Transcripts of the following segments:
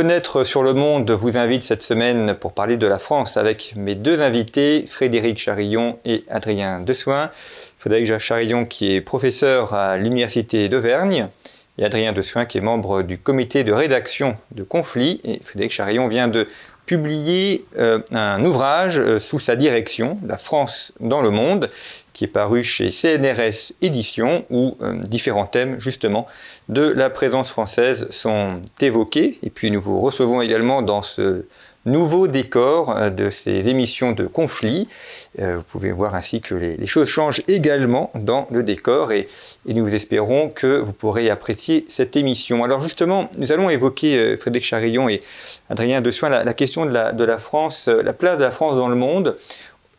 Fenêtre sur le monde vous invite cette semaine pour parler de la France avec mes deux invités, Frédéric Charillon et Adrien Dessoin. Frédéric Charillon qui est professeur à l'Université d'Auvergne et Adrien Dessoin qui est membre du comité de rédaction de Conflit. Et Frédéric Charillon vient de publier euh, un ouvrage euh, sous sa direction, La France dans le monde, qui est paru chez CNRS Éditions, où euh, différents thèmes justement de la présence française sont évoqués. Et puis nous vous recevons également dans ce nouveau décor euh, de ces émissions de conflits. Euh, vous pouvez voir ainsi que les, choses changent également dans le décor et, nous espérons que vous pourrez apprécier cette émission. Alors justement, nous allons évoquer, Frédéric Charillon et Adrien Dessoin, la, la question de de la, France, la place de la France dans le monde.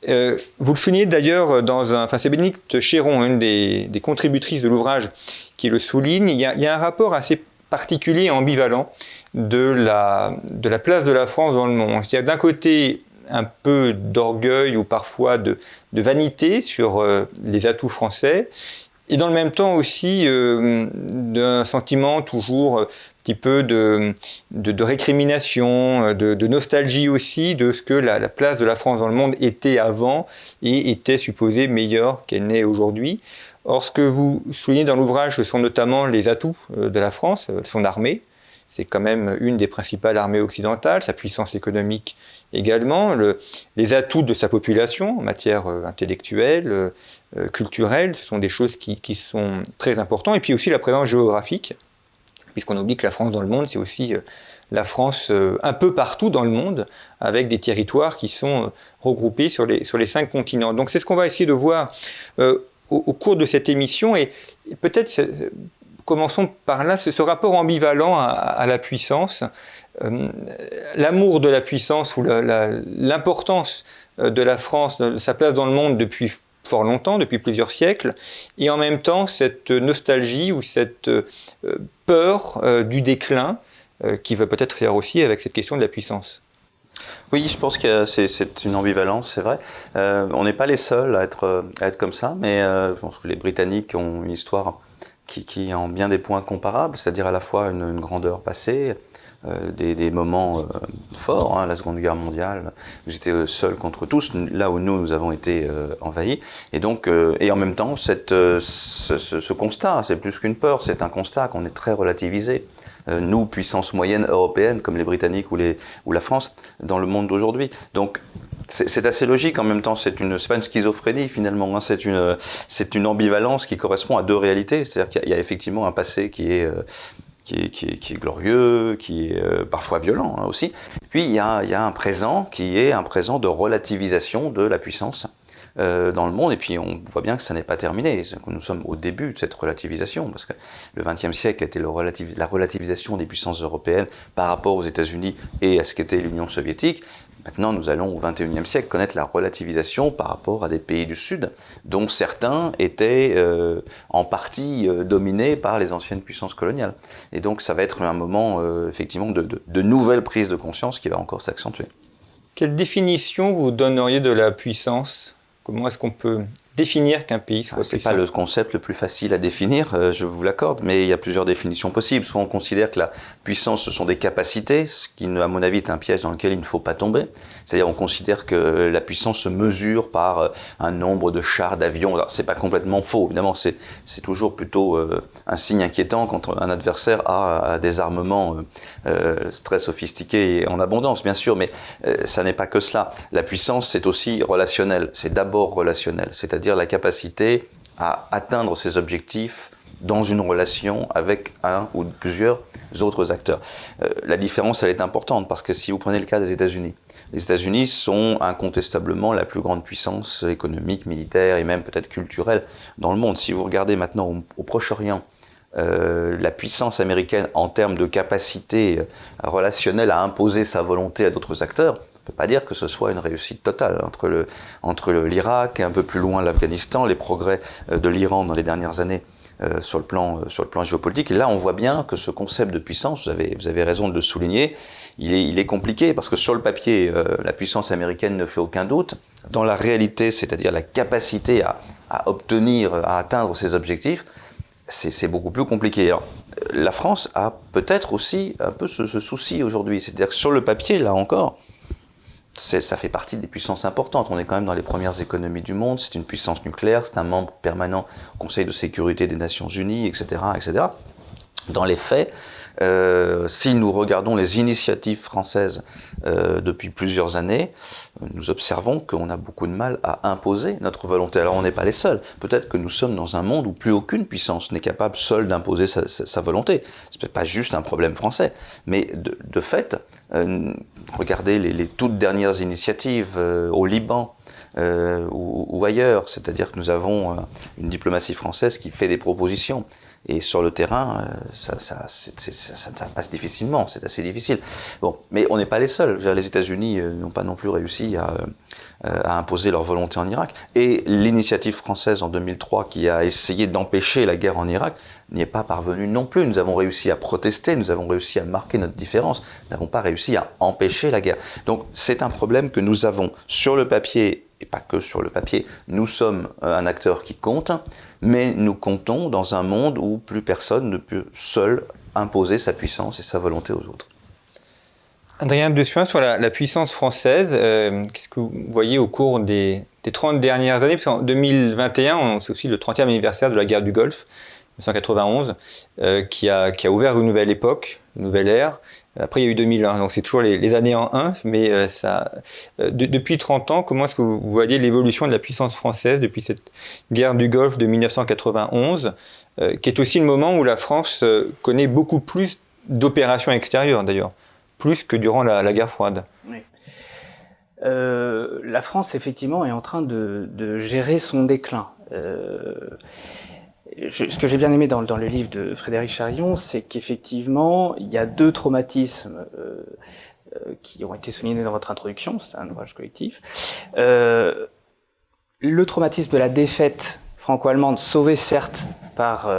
Vous le soulignez d'ailleurs dans un... Enfin, c'est Bénédicte Chéron, une des, contributrices de l'ouvrage, qui le souligne. Il y, a, un rapport assez particulier et ambivalent de la, de la place de la France dans le monde. Il y a d'un côté un peu d'orgueil ou parfois de, vanité sur euh, les atouts français, et dans le même temps aussi euh, d'un sentiment toujours petit peu de, récrimination, euh, de, nostalgie aussi de ce que la, la, place de la France dans le monde était avant et était supposée meilleure qu'elle n'est aujourd'hui. Or, ce que vous soulignez dans l'ouvrage, ce sont notamment les atouts de la France, son armée, c'est quand même une des principales armées occidentales, sa puissance économique également, les atouts de sa population en matière euh, intellectuelle, euh, euh, culturelle, ce sont des choses qui, sont très importantes. Et puis aussi la présence géographique, puisqu'on oublie que la France dans le monde, c'est aussi la France un peu partout dans le monde, avec des territoires qui sont regroupés sur les, sur les cinq continents. Donc c'est ce qu'on va essayer de voir au, cours de cette émission. Et, peut-être commençons par là, ce rapport ambivalent à, la puissance, euh, l'amour de la puissance ou l'importance euh, de la France, sa place dans le monde depuis fort longtemps, depuis plusieurs siècles, et en même temps cette nostalgie ou cette euh, peur du déclin qui va peut-être faire aussi avec cette question de la puissance. Oui, je pense que c'est une ambivalence, c'est vrai. on n'est pas les seuls à être, à être comme ça, mais je pense que les Britanniques ont une histoire qui, qui en bien des points comparables, c'est-à-dire à la fois une, grandeur passée, euh, des, des, moments euh, forts, hein, la Seconde Guerre mondiale, j'étais euh, seul contre tous, là où nous, nous avons été euh, envahis, et donc, et en même temps, cette, ce, ce, ce, constat, c'est plus qu'une peur, c'est un constat qu'on est très relativisé. nous, puissance moyenne européenne, comme les Britanniques ou, les, ou la France, dans le monde d'aujourd'hui. Donc, c'est assez logique en même temps. C'est une, pas une schizophrénie finalement. Hein. C'est une, une ambivalence qui correspond à deux réalités. C'est-à-dire qu'il y, a effectivement un passé qui est euh, qui est, glorieux, qui est euh, parfois violent hein, aussi. Puis il y, a, un présent qui est un présent de relativisation de la puissance euh, dans le monde. Et puis on voit bien que ça n'est pas terminé. Que nous sommes au début de cette relativisation, parce que le XXe siècle était le la relativisation des puissances européennes par rapport aux États-Unis et à ce qu'était l'Union soviétique. Maintenant, nous allons au XXIe siècle connaître la relativisation par rapport à des pays du Sud, dont certains étaient euh, en partie euh, dominés par les anciennes puissances coloniales. Et donc, ça va être un moment, euh, effectivement, de, de, de nouvelle prise de conscience qui va encore s'accentuer. Quelle définition vous donneriez de la puissance? Comment est-ce qu'on peut définir qu'un pays soit C'est pas le concept le plus facile à définir, euh, je vous l'accorde, mais il y a plusieurs définitions possibles. Soit on considère que la puissance, ce sont des capacités, ce qui, à mon avis, est un piège dans lequel il ne faut pas tomber. C'est-à-dire, on considère que la puissance se mesure par euh, un nombre de chars, d'avions. C'est pas complètement faux, évidemment. C'est toujours plutôt euh, un signe inquiétant quand un adversaire a, des armements très sophistiqués et en abondance, bien sûr, mais ça n'est pas que cela. La puissance, c'est aussi relationnel. C'est d'abord relationnel. C'est-à-dire la capacité à atteindre ses objectifs dans une relation avec un ou plusieurs autres acteurs. Euh, la différence, elle est importante parce que si vous prenez le cas des États-Unis, les États-Unis sont incontestablement la plus grande puissance économique, militaire et même peut-être culturelle dans le monde. Si vous regardez maintenant au, Proche-Orient, euh, la puissance américaine en termes de capacité relationnelle à imposer sa volonté à d'autres acteurs, ne peut pas dire que ce soit une réussite totale entre le entre l'Irak et un peu plus loin l'Afghanistan, les progrès euh, de l'Iran dans les dernières années euh, sur le plan euh, sur le plan géopolitique. Là, on voit bien que ce concept de puissance, vous avez vous avez raison de le souligner, il est il est compliqué parce que sur le papier, la puissance américaine ne fait aucun doute. Dans la réalité, c'est-à-dire la capacité à, à obtenir, à atteindre ses objectifs, c'est beaucoup plus compliqué. La France a peut-être aussi un peu ce, souci aujourd'hui. C'est-à-dire que sur le papier, là encore, ça fait partie des puissances importantes. On est quand même dans les premières économies du monde, c'est une puissance nucléaire, c'est un membre permanent au Conseil de sécurité des Nations Unies, etc. etc. Dans les faits, euh, si nous regardons les initiatives françaises euh, depuis plusieurs années, nous observons qu'on a beaucoup de mal à imposer notre volonté. Alors on n'est pas les seuls. Peut-être que nous sommes dans un monde où plus aucune puissance n'est capable seule d'imposer sa, volonté. Ce n'est pas juste un problème français. Mais de, fait, regardez les, toutes dernières initiatives euh, au Liban, euh, ou, ailleurs. C'est-à-dire que nous avons euh, une diplomatie française qui fait des propositions. Et sur le terrain, euh, ça, passe difficilement, c'est assez difficile. Bon, mais on n'est pas les seuls. Les États-Unis euh, n'ont pas non plus réussi à, euh, à, imposer leur volonté en Irak. Et l'initiative française en 2003 qui a essayé d'empêcher la guerre en Irak n'y est pas parvenue non plus. Nous avons réussi à protester, nous avons réussi à marquer notre différence, nous n'avons pas réussi à empêcher la guerre. Donc c'est un problème que nous avons sur le papier et pas que sur le papier. Nous sommes un acteur qui compte mais nous comptons dans un monde où plus personne ne peut seul imposer sa puissance et sa volonté aux autres. Adrien Dessuin, sur la, puissance française, euh, qu'est-ce que vous voyez au cours des, 30 dernières années? Parce qu'en 2021, c'est aussi le 30e anniversaire de la guerre du Golfe, 1991, euh, qui, a, qui, a, ouvert une nouvelle époque, une nouvelle ère. Après, il y a eu 2001, donc c'est toujours les, années en un, mais euh, ça, euh, depuis 30 ans, comment est-ce que vous voyez l'évolution de la puissance française depuis cette guerre du Golfe de 1991, euh, qui est aussi le moment où la France connaît beaucoup plus d'opérations extérieures d'ailleurs, plus que durant la, guerre froide. La France, effectivement, est en train de, de gérer son déclin ce que j'ai bien aimé dans, le livre de Frédéric Charillon, c'est qu'effectivement, il y a deux traumatismes euh, euh, qui ont été soulignés dans votre introduction, c'est un ouvrage collectif. Euh, le traumatisme de la défaite franco-allemande, sauvée certes par,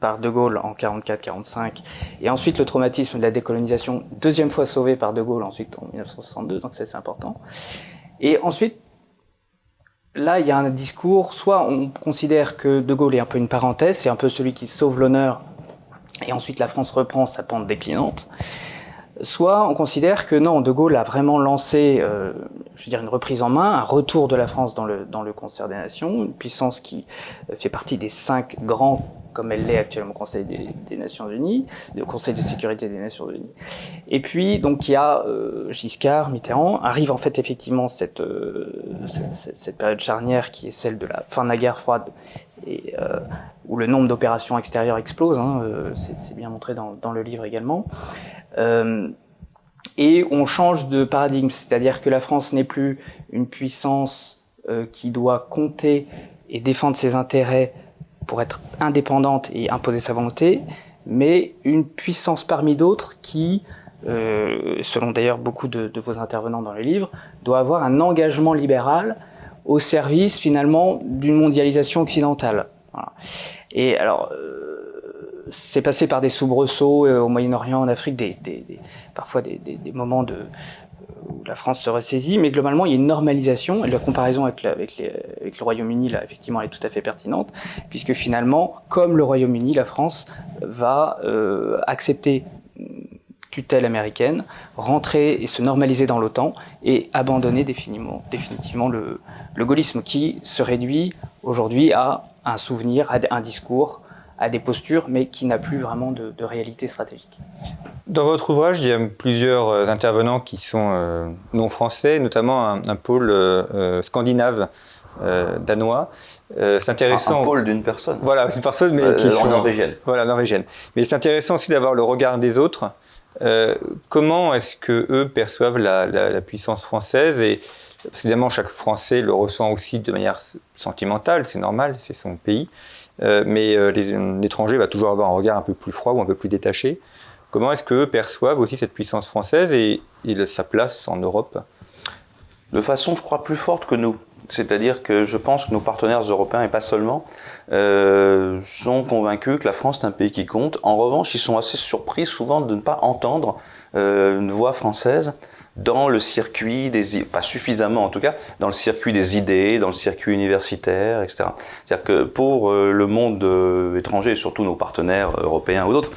par De Gaulle en 44-45, et ensuite le traumatisme de la décolonisation, deuxième fois sauvé par De Gaulle, ensuite en 1962, donc ça c'est important. Et ensuite, là, il y a un discours, soit on considère que De Gaulle est un peu une parenthèse, c'est un peu celui qui sauve l'honneur, et ensuite la France reprend sa pente déclinante, soit on considère que non, De Gaulle a vraiment lancé, euh, je veux dire, une reprise en main, un retour de la France dans le, dans le concert des nations, une puissance qui fait partie des cinq grands comme elle l'est actuellement au Conseil des, Nations Unies, au Conseil de sécurité des Nations Unies. Et puis, donc, il y a euh, Giscard, Mitterrand, arrive en fait effectivement cette, euh, cette, cette, période charnière qui est celle de la fin de la guerre froide et euh, où le nombre d'opérations extérieures explose, hein, c'est bien montré dans, le livre également. Et on change de paradigme, c'est-à-dire que la France n'est plus une puissance qui doit compter et défendre ses intérêts pour être indépendante et imposer sa volonté, mais une puissance parmi d'autres qui, euh, selon d'ailleurs beaucoup de, vos intervenants dans le livre, doit avoir un engagement libéral au service finalement d'une mondialisation occidentale. Et alors, euh, c'est passé par des soubresauts euh, au Moyen-Orient, en Afrique, parfois des, moments de, où la France se ressaisit, mais globalement, il y a une normalisation, et la comparaison avec, le Royaume-Uni, là, effectivement, elle est tout à fait pertinente, puisque finalement, comme le Royaume-Uni, la France va euh, accepter tutelle américaine, rentrer et se normaliser dans l'OTAN et abandonner définitivement, définitivement le, le gaullisme qui se réduit aujourd'hui à un souvenir, à un discours, à des postures, mais qui n'a plus vraiment de, de, réalité stratégique. Dans votre ouvrage, il y a plusieurs euh, intervenants qui sont euh, non français, notamment un, un pôle euh, scandinave euh, danois. c'est intéressant. Un, pôle d'une personne. Voilà, une personne, mais qui sont norvégienne. Voilà, norvégienne. Mais c'est intéressant aussi d'avoir le regard des autres. comment est-ce que eux perçoivent la, la, la puissance française et parce qu'évidemment chaque Français le ressent aussi de manière sentimentale, c'est normal, c'est son pays. Euh, mais euh, l'étranger va toujours avoir un regard un peu plus froid ou un peu plus détaché. Comment est-ce qu'eux perçoivent aussi cette puissance française et, sa place en Europe? De façon, je crois, plus forte que nous. C'est-à-dire que je pense que nos partenaires européens, et pas seulement, euh, sont convaincus que la France est un pays qui compte. En revanche, ils sont assez surpris souvent de ne pas entendre euh, une voix française dans le circuit des, pas suffisamment en tout cas, dans le circuit des idées, dans le circuit universitaire, etc. C'est-à-dire que pour euh, le monde euh, étranger, et surtout nos partenaires européens ou d'autres,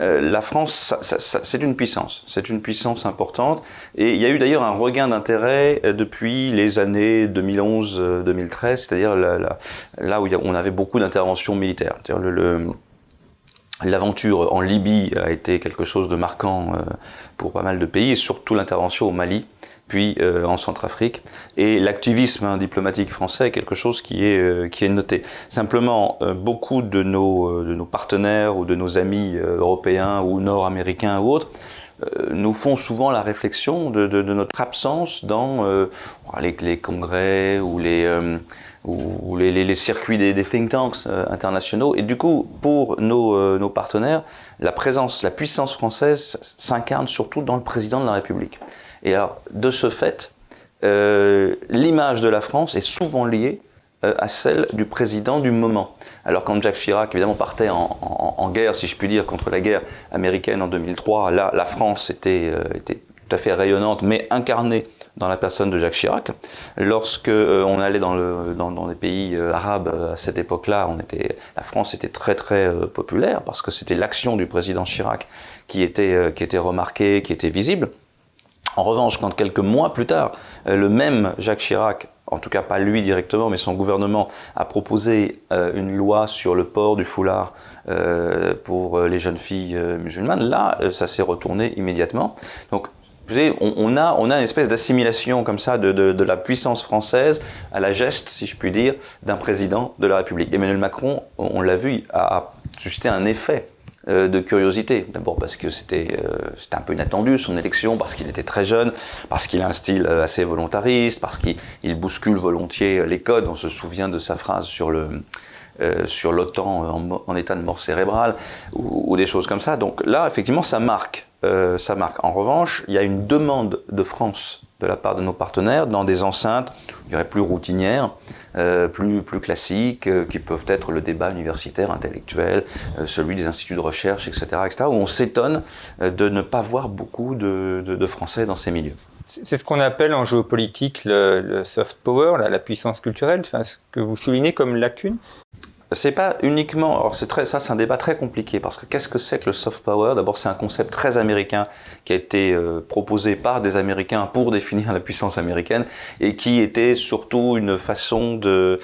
la France, c'est une puissance, c'est une puissance importante. Et il y a eu d'ailleurs un regain d'intérêt depuis les années 2011-2013, c'est-à-dire là, où on avait beaucoup d'interventions militaires. L'aventure en Libye a été quelque chose de marquant pour pas mal de pays, et surtout l'intervention au Mali, puis euh, en Centrafrique. Et l'activisme hein, diplomatique français est quelque chose qui est, euh, qui est noté. Simplement, euh, beaucoup de nos, de nos partenaires ou de nos amis européens ou nord-américains ou autres nous font souvent la réflexion de, de, de notre absence dans les, les, congrès ou les, ou les, les, les, circuits des, des think tanks internationaux. Et du coup, pour nos, nos partenaires, la présence, la puissance française s'incarne surtout dans le président de la République. Et alors, de ce fait, euh, l'image de la France est souvent liée euh, à celle du président du moment. Alors quand Jacques Chirac, évidemment, partait en, guerre, si je puis dire, contre la guerre américaine en 2003, là, la France était, euh, était tout à fait rayonnante, mais incarnée dans la personne de Jacques Chirac. Lorsque on allait dans, le, dans, dans, les pays arabes à cette époque-là, la France était très très populaire parce que c'était l'action du président Chirac qui était, remarquée, qui était visible. En revanche, quand quelques mois plus tard, euh, le même Jacques Chirac, en tout cas pas lui directement, mais son gouvernement, a proposé euh, une loi sur le port du foulard euh, pour les jeunes filles musulmanes, là, ça s'est retourné immédiatement. Donc, on, a, on a une espèce d'assimilation comme ça de, de, la puissance française à la geste, si je puis dire, d'un président de la République. Emmanuel Macron, on l'a vu, a suscité un effet euh, de curiosité. D'abord parce que euh, c'était un peu inattendu son élection, parce qu'il était très jeune, parce qu'il a un style euh, assez volontariste, parce qu'il bouscule volontiers les codes. On se souvient de sa phrase sur le sur l'OTAN en, état de mort cérébrale ou, des choses comme ça. Donc là, effectivement, ça marque. Ça marque. En revanche, il y a une demande de France de la part de nos partenaires dans des enceintes, je dirais plus routinières, euh, plus, plus classiques, euh, qui peuvent être le débat universitaire, intellectuel, euh, celui des instituts de recherche, etc., etc., où on s'étonne de ne pas voir beaucoup de, de, Français dans ces milieux. C'est ce qu'on appelle en géopolitique le, soft power, la, la puissance culturelle, enfin, ce que vous soulignez comme lacune c'est pas uniquement. Alors c'est très, ça, c'est un débat très compliqué parce que qu'est-ce que c'est que le soft power? D'abord, c'est un concept très américain qui a été euh, proposé par des Américains pour définir la puissance américaine et qui était surtout une façon de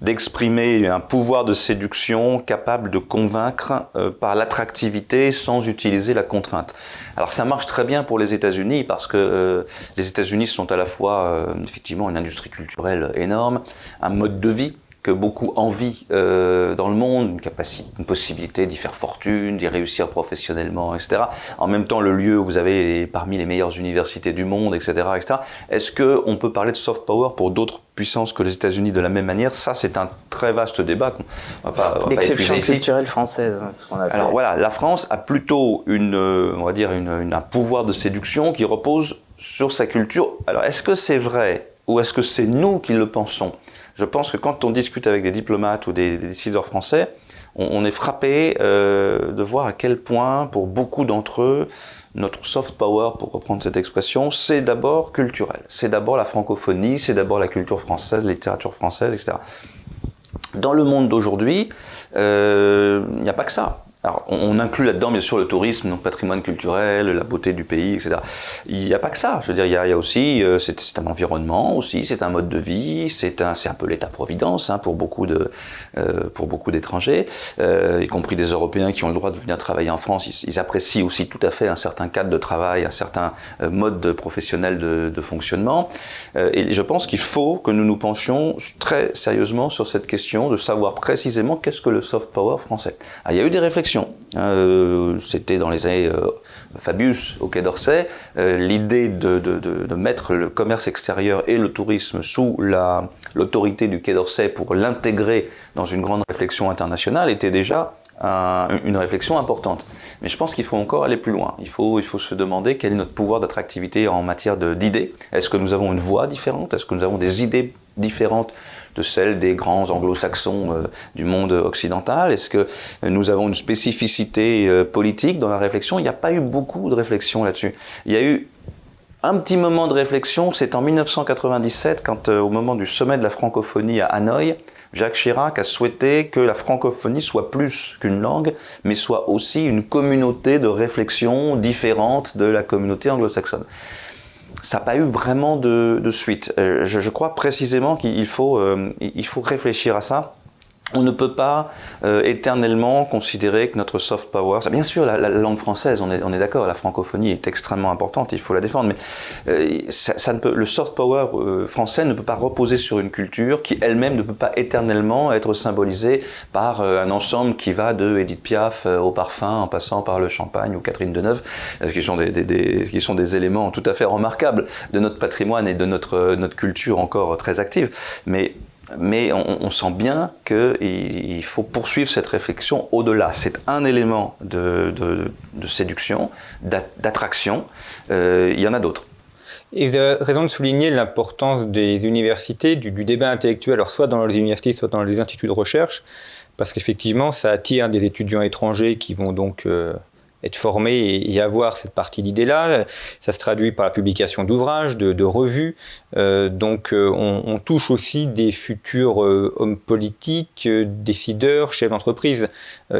d'exprimer un pouvoir de séduction capable de convaincre euh, par l'attractivité sans utiliser la contrainte. Alors ça marche très bien pour les États-Unis parce que euh, les États-Unis sont à la fois effectivement une industrie culturelle énorme, un mode de vie que beaucoup envient euh, dans le monde, une capacité, une possibilité d'y faire fortune, d'y réussir professionnellement, etc. En même temps, le lieu où vous avez parmi les meilleures universités du monde, etc., etc. Est-ce que on peut parler de soft power pour d'autres puissances que les États-Unis de la même manière? Ça, c'est un très vaste débat. L'exception culturelle française. Hein, Alors voilà, la France a plutôt une, euh, on va dire, une, un pouvoir de séduction qui repose sur sa culture. Alors, est-ce que c'est vrai ou est-ce que c'est nous qui le pensons? Je pense que quand on discute avec des diplomates ou des, décideurs français, on, est frappé euh, de voir à quel point, pour beaucoup d'entre eux, notre soft power, pour reprendre cette expression, c'est d'abord culturel. C'est d'abord la francophonie, c'est d'abord la culture française, la littérature française, etc. Dans le monde d'aujourd'hui, euh, il n'y a pas que ça. On, inclut là-dedans, bien sûr, le tourisme, donc patrimoine culturel, la beauté du pays, etc. Il n'y a pas que ça. Je veux dire, il y a, aussi, euh, c'est un environnement aussi, c'est un mode de vie, c'est un, un peu l'État-providence hein, pour beaucoup de, euh, pour beaucoup d'étrangers, euh, y compris des Européens qui ont le droit de venir travailler en France. Ils, apprécient aussi tout à fait un certain cadre de travail, un certain mode professionnel de, de fonctionnement. et je pense qu'il faut que nous nous penchions très sérieusement sur cette question de savoir précisément qu'est-ce que le soft power français. il y a eu des réflexions Hein, euh, c'était dans les années euh, Fabius au Quai d'Orsay. Euh, l'idée de, mettre le commerce extérieur et le tourisme sous l'autorité du Quai d'Orsay pour l'intégrer dans une grande réflexion internationale était déjà une réflexion importante. Mais je pense qu'il faut encore aller plus loin. Il faut, il faut se demander quel est notre pouvoir d'attractivité en matière d'idées. Est-ce que nous avons une voix différente? Est-ce que nous avons des idées différentes de celle des grands anglo-saxons euh, du monde occidental. Est-ce que nous avons une spécificité euh, politique dans la réflexion? Il n'y a pas eu beaucoup de réflexion là-dessus. Il y a eu un petit moment de réflexion, c'est en 1997, quand euh, au moment du sommet de la francophonie à Hanoï, Jacques Chirac a souhaité que la francophonie soit plus qu'une langue, mais soit aussi une communauté de réflexion différente de la communauté anglo-saxonne ça n'a pas eu vraiment de, suite. Euh, je, crois précisément qu'il faut, euh, il faut réfléchir à ça on ne peut pas euh, éternellement considérer que notre soft power, bien sûr la, langue française, on est, on est d'accord, la francophonie est extrêmement importante, il faut la défendre, mais euh, ça, ne peut, le soft power euh, français ne peut pas reposer sur une culture qui elle-même ne peut pas éternellement être symbolisée par un ensemble qui va de Edith Piaf au parfum en passant par le champagne ou Catherine Deneuve, qui sont des, des, qui sont des éléments tout à fait remarquables de notre patrimoine et de notre, notre culture encore très active. Mais mais on, sent bien qu'il faut poursuivre cette réflexion au-delà. C'est un élément de, séduction, d'attraction. Euh, il y en a d'autres. Et vous avez raison de souligner l'importance des universités, du, débat intellectuel, alors soit dans les universités, soit dans les instituts de recherche, parce qu'effectivement, ça attire des étudiants étrangers qui vont donc euh, être formé et avoir cette partie d'idée-là. Ça se traduit par la publication d'ouvrages, de, revues. Euh, donc euh, on, touche aussi des futurs euh, hommes politiques, décideurs, chefs d'entreprise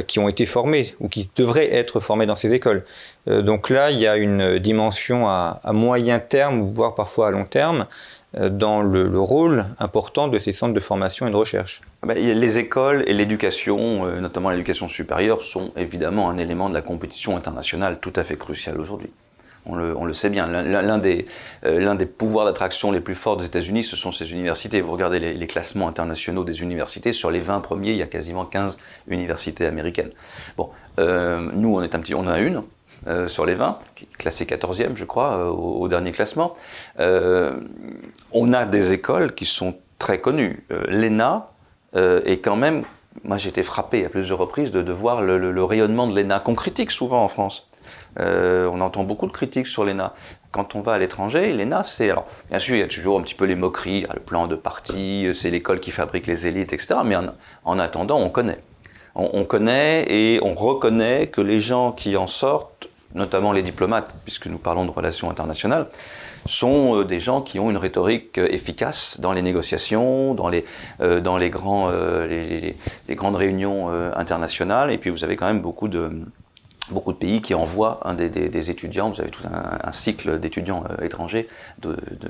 qui ont été formés ou qui devraient être formés dans ces écoles. Donc là, il y a une dimension à, moyen terme, voire parfois à long terme, euh, dans le, rôle important de ces centres de formation et de recherche ah ben, Les écoles et l'éducation, euh, notamment l'éducation supérieure, sont évidemment un élément de la compétition internationale tout à fait crucial aujourd'hui. On le, sait bien. L'un des, euh, des, pouvoirs d'attraction les plus forts des États-Unis, ce sont ces universités. Vous regardez les, classements internationaux des universités, sur les 20 premiers, il y a quasiment 15 universités américaines. Bon, nous, on est un petit, on en a une, euh, sur les 20, classé 14e, je crois, euh, au, dernier classement. Euh, on a des écoles qui sont très connues. L'ENA est quand même. Moi, j'ai été frappé à plusieurs reprises de, voir le, rayonnement de l'ENA, qu'on critique souvent en France. on entend beaucoup de critiques sur l'ENA. Quand on va à l'étranger, l'ENA, c'est. Alors, bien sûr, il y a toujours un petit peu les moqueries, le plan de parti, c'est l'école qui fabrique les élites, etc. Mais en attendant, on connaît on, connaît et on reconnaît que les gens qui en sortent, notamment les diplomates, puisque nous parlons de relations internationales, sont euh, des gens qui ont une rhétorique euh, efficace dans les négociations, dans les, euh, dans les, grands, les, grandes réunions internationales. Et puis vous avez quand même beaucoup de, beaucoup de pays qui envoient des, étudiants, vous avez tout un, cycle d'étudiants euh, étrangers,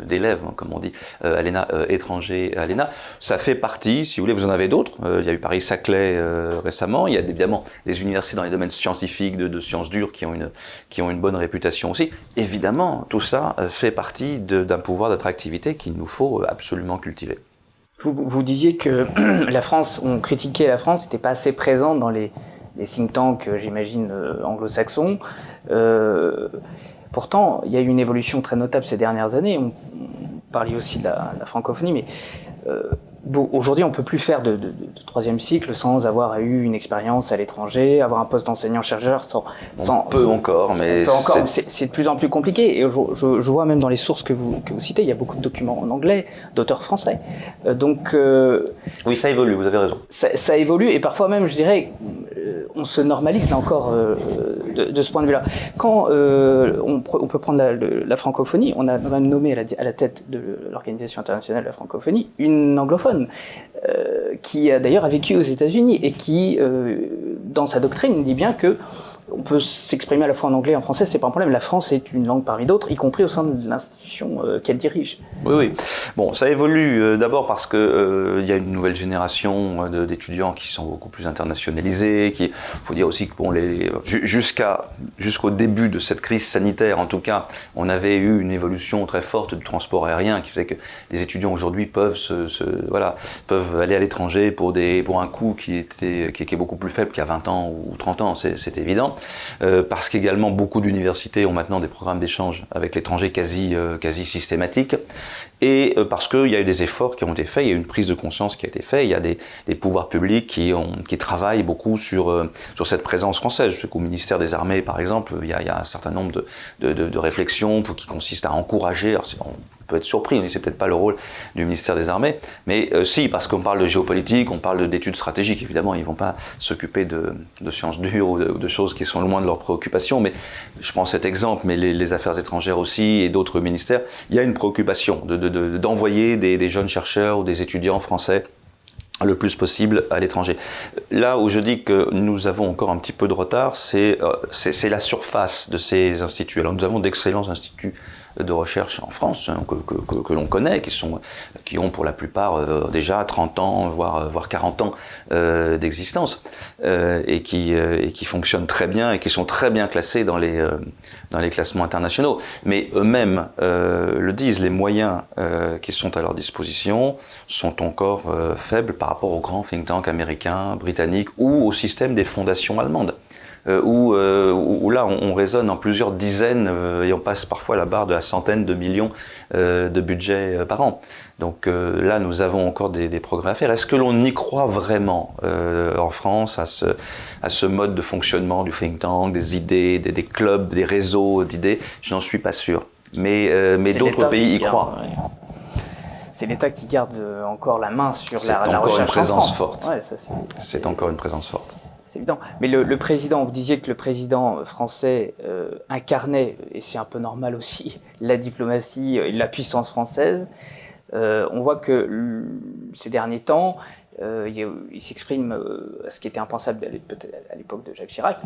d'élèves, hein, comme on dit, euh, euh, étrangers à l'ENA. Ça fait partie, si vous voulez, vous en avez d'autres. il y a eu Paris-Saclay récemment. Il y a évidemment des universités dans les domaines scientifiques, de, sciences dures, qui ont, une, qui ont une bonne réputation aussi. Évidemment, tout ça fait partie d'un pouvoir d'attractivité qu'il nous faut absolument cultiver. Vous, vous disiez que la France, on critiquait la France, n'était pas assez présente dans les des think tanks, euh, j'imagine, euh, anglo-saxons. Euh, pourtant, il y a eu une évolution très notable ces dernières années. On, parlait aussi de la, francophonie, mais aujourd'hui, on peut plus faire de, troisième cycle sans avoir eu une expérience à l'étranger, avoir un poste d'enseignant-chercheur sans, sans. On peut encore, mais. C'est de plus en plus compliqué. Et je, je, vois même dans les sources que vous, que vous citez, il y a beaucoup de documents en anglais, d'auteurs français. donc. oui, ça évolue, vous avez raison. Ça, ça, évolue, et parfois même, je dirais, on se normalise là encore euh, de, ce point de vue-là. Quand euh, on, peut prendre la, francophonie, on a même nommé à la, tête de l'Organisation internationale de la francophonie une anglophone euh, qui a d'ailleurs vécu aux États-Unis et qui, dans sa doctrine, dit bien que on peut s'exprimer à la fois en anglais et en français, c'est pas un problème. La France est une langue parmi d'autres, y compris au sein de l'institution euh, qu'elle dirige. Oui, oui. Bon, ça évolue euh, d'abord parce que euh, il y a une nouvelle génération d'étudiants qui sont beaucoup plus internationalisés. Qui, faut dire aussi que bon, jusqu'au début de cette crise sanitaire, en tout cas, on avait eu une évolution très forte du transport aérien qui faisait que les étudiants aujourd'hui peuvent se, voilà peuvent aller à l'étranger pour pour un coût qui était qui est beaucoup plus faible qu'il y a 20 ans ou 30 ans, c'est évident. Euh, parce qu'également beaucoup d'universités ont maintenant des programmes d'échange avec l'étranger quasi, euh, quasi systématiques, et euh, parce qu'il y a eu des efforts qui ont été faits, il y a eu une prise de conscience qui a été faite, il y a des, des pouvoirs publics qui, qui travaillent beaucoup sur, sur cette présence française. Je sais qu'au ministère des Armées, par exemple, il y a, un certain nombre de, de, réflexions qui consistent à encourager, peut être surpris, on dit c'est peut-être pas le rôle du ministère des Armées, mais euh, si, parce qu'on parle de géopolitique, on parle d'études stratégiques, évidemment, ils vont pas s'occuper de, sciences dures ou de, choses qui sont loin de leurs préoccupations, mais je prends cet exemple, mais les, affaires étrangères aussi et d'autres ministères, il y a une préoccupation d'envoyer des, des jeunes chercheurs ou des étudiants français le plus possible à l'étranger. Là où je dis que nous avons encore un petit peu de retard, c'est c'est la surface de ces instituts. Alors nous avons d'excellents instituts de recherche en France hein, que, l'on connaît, qui, sont, qui ont pour la plupart euh, déjà 30 ans, voire, voire 40 ans euh, d'existence, euh, et, qui, et qui fonctionnent très bien et qui sont très bien classés dans les, dans les classements internationaux. Mais eux-mêmes le disent, les moyens qui sont à leur disposition sont encore faibles par rapport aux grands think tanks américains, britanniques ou au système des fondations allemandes. Euh, euh, où, là on, raisonne en plusieurs dizaines euh, et on passe parfois la barre de la centaine de millions de budget par an. Donc là, nous avons encore des, progrès à faire. Est-ce que l'on y croit vraiment en France à ce, à ce mode de fonctionnement du think tank, des idées, des, clubs, des réseaux d'idées? Je n'en suis pas sûr. Mais, mais d'autres pays y croient. c'est l'État qui garde encore la main sur la, la recherche. Une présence forte. c'est encore une présence forte c'est évident. Mais le, président, vous disiez que le président français euh, incarnait, et c'est un peu normal aussi, la diplomatie et la puissance française. Euh, on voit que ces derniers temps, euh, il, s'exprime à ce qui était impensable à l'époque de Jacques Chirac,